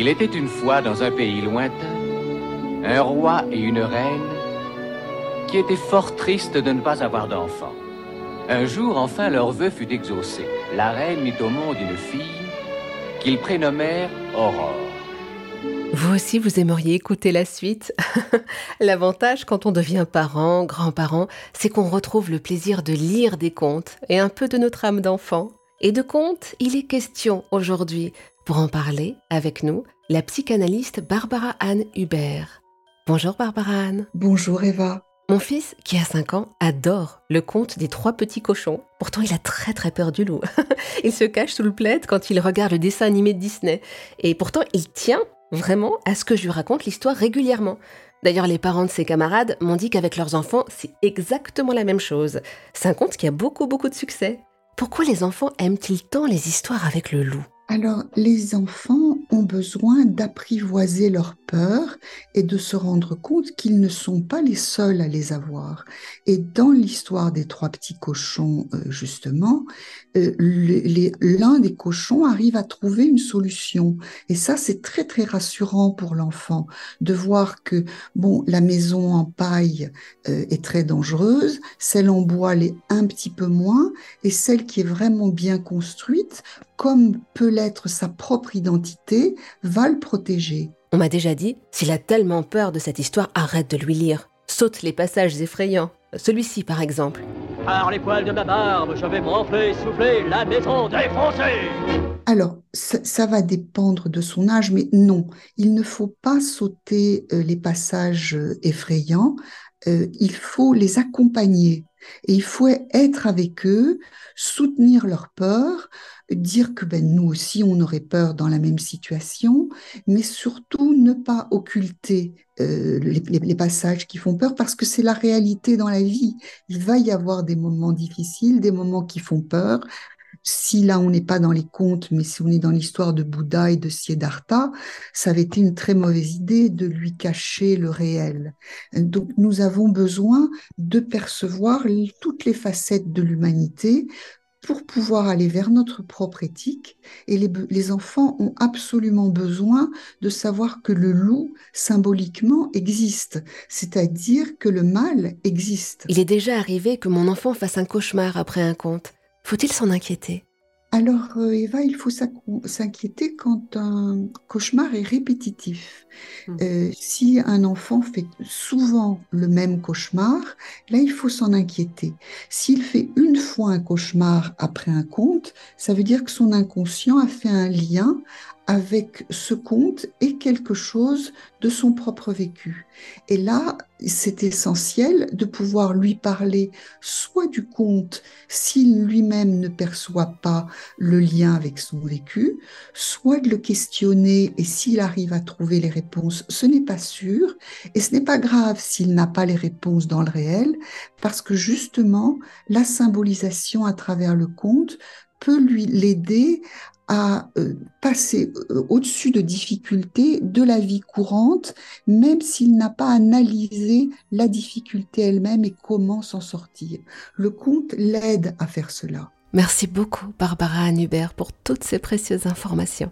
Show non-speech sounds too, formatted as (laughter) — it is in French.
Il était une fois dans un pays lointain un roi et une reine qui étaient fort tristes de ne pas avoir d'enfants. Un jour, enfin, leur vœu fut exaucé. La reine mit au monde une fille qu'ils prénommèrent Aurore. Vous aussi, vous aimeriez écouter la suite (laughs) L'avantage quand on devient parent, grand-parent, c'est qu'on retrouve le plaisir de lire des contes et un peu de notre âme d'enfant. Et de contes, il est question aujourd'hui. Pour en parler avec nous, la psychanalyste Barbara Anne Hubert. Bonjour Barbara Anne. Bonjour Eva. Mon fils, qui a 5 ans, adore le conte des trois petits cochons. Pourtant, il a très très peur du loup. (laughs) il se cache sous le plaid quand il regarde le dessin animé de Disney. Et pourtant, il tient vraiment à ce que je lui raconte l'histoire régulièrement. D'ailleurs, les parents de ses camarades m'ont dit qu'avec leurs enfants, c'est exactement la même chose. C'est un conte qui a beaucoup beaucoup de succès. Pourquoi les enfants aiment-ils tant les histoires avec le loup? Alors, les enfants ont besoin d'apprivoiser leur peur et de se rendre compte qu'ils ne sont pas les seuls à les avoir. Et dans l'histoire des trois petits cochons, euh, justement, euh, l'un des cochons arrive à trouver une solution. Et ça, c'est très, très rassurant pour l'enfant de voir que, bon, la maison en paille euh, est très dangereuse, celle en bois l'est un petit peu moins, et celle qui est vraiment bien construite, comme peut l'être sa propre identité, va le protéger. On m'a déjà dit, s'il a tellement peur de cette histoire, arrête de lui lire. Saute les passages effrayants. Celui-ci, par exemple. Par les poils de ma barbe, je vais m'enfler, souffler, la maison défoncer alors, ça, va dépendre de son âge, mais non, il ne faut pas sauter euh, les passages euh, effrayants, euh, il faut les accompagner et il faut être avec eux, soutenir leur peur, dire que ben, nous aussi on aurait peur dans la même situation, mais surtout ne pas occulter euh, les, passages qui font peur parce que c'est la réalité dans la vie. Il va y avoir des moments difficiles, des moments qui font peur. Si là on n'est pas dans les contes, mais si on est dans l'histoire de Bouddha et de Siddhartha, ça avait été une très mauvaise idée de lui cacher le réel. Donc nous avons besoin de percevoir toutes les facettes de l'humanité pour pouvoir aller vers notre propre éthique. Et les, enfants ont absolument besoin de savoir que le loup, symboliquement, existe, c'est-à-dire que le mal existe. Il est déjà arrivé que mon enfant fasse un cauchemar après un conte. Faut-il s'en inquiéter? Alors, euh, Eva, il faut s'inquiéter quand un cauchemar est répétitif. Mmh. Euh, si un enfant fait souvent le même cauchemar, là, il faut s'en inquiéter. S'il fait une fois un cauchemar après un conte, ça veut dire que son inconscient a fait un lien avec ce conte et quelque chose de son propre vécu. Et là, c'est essentiel de pouvoir lui parler soit du conte s'il lui-même ne perçoit pas le lien avec son vécu, soit de le questionner et s'il arrive à trouver les réponses, ce n'est pas sûr et ce n'est pas grave s'il n'a pas les réponses dans le réel parce que justement, la symbolisation à travers le conte peut lui l'aider à euh, passer euh, au-dessus de difficultés de la vie courante, même s'il n'a pas analysé la difficulté elle-même et comment s'en sortir. Le conte l'aide à faire cela. Merci beaucoup Barbara Hubert pour toutes ces précieuses informations.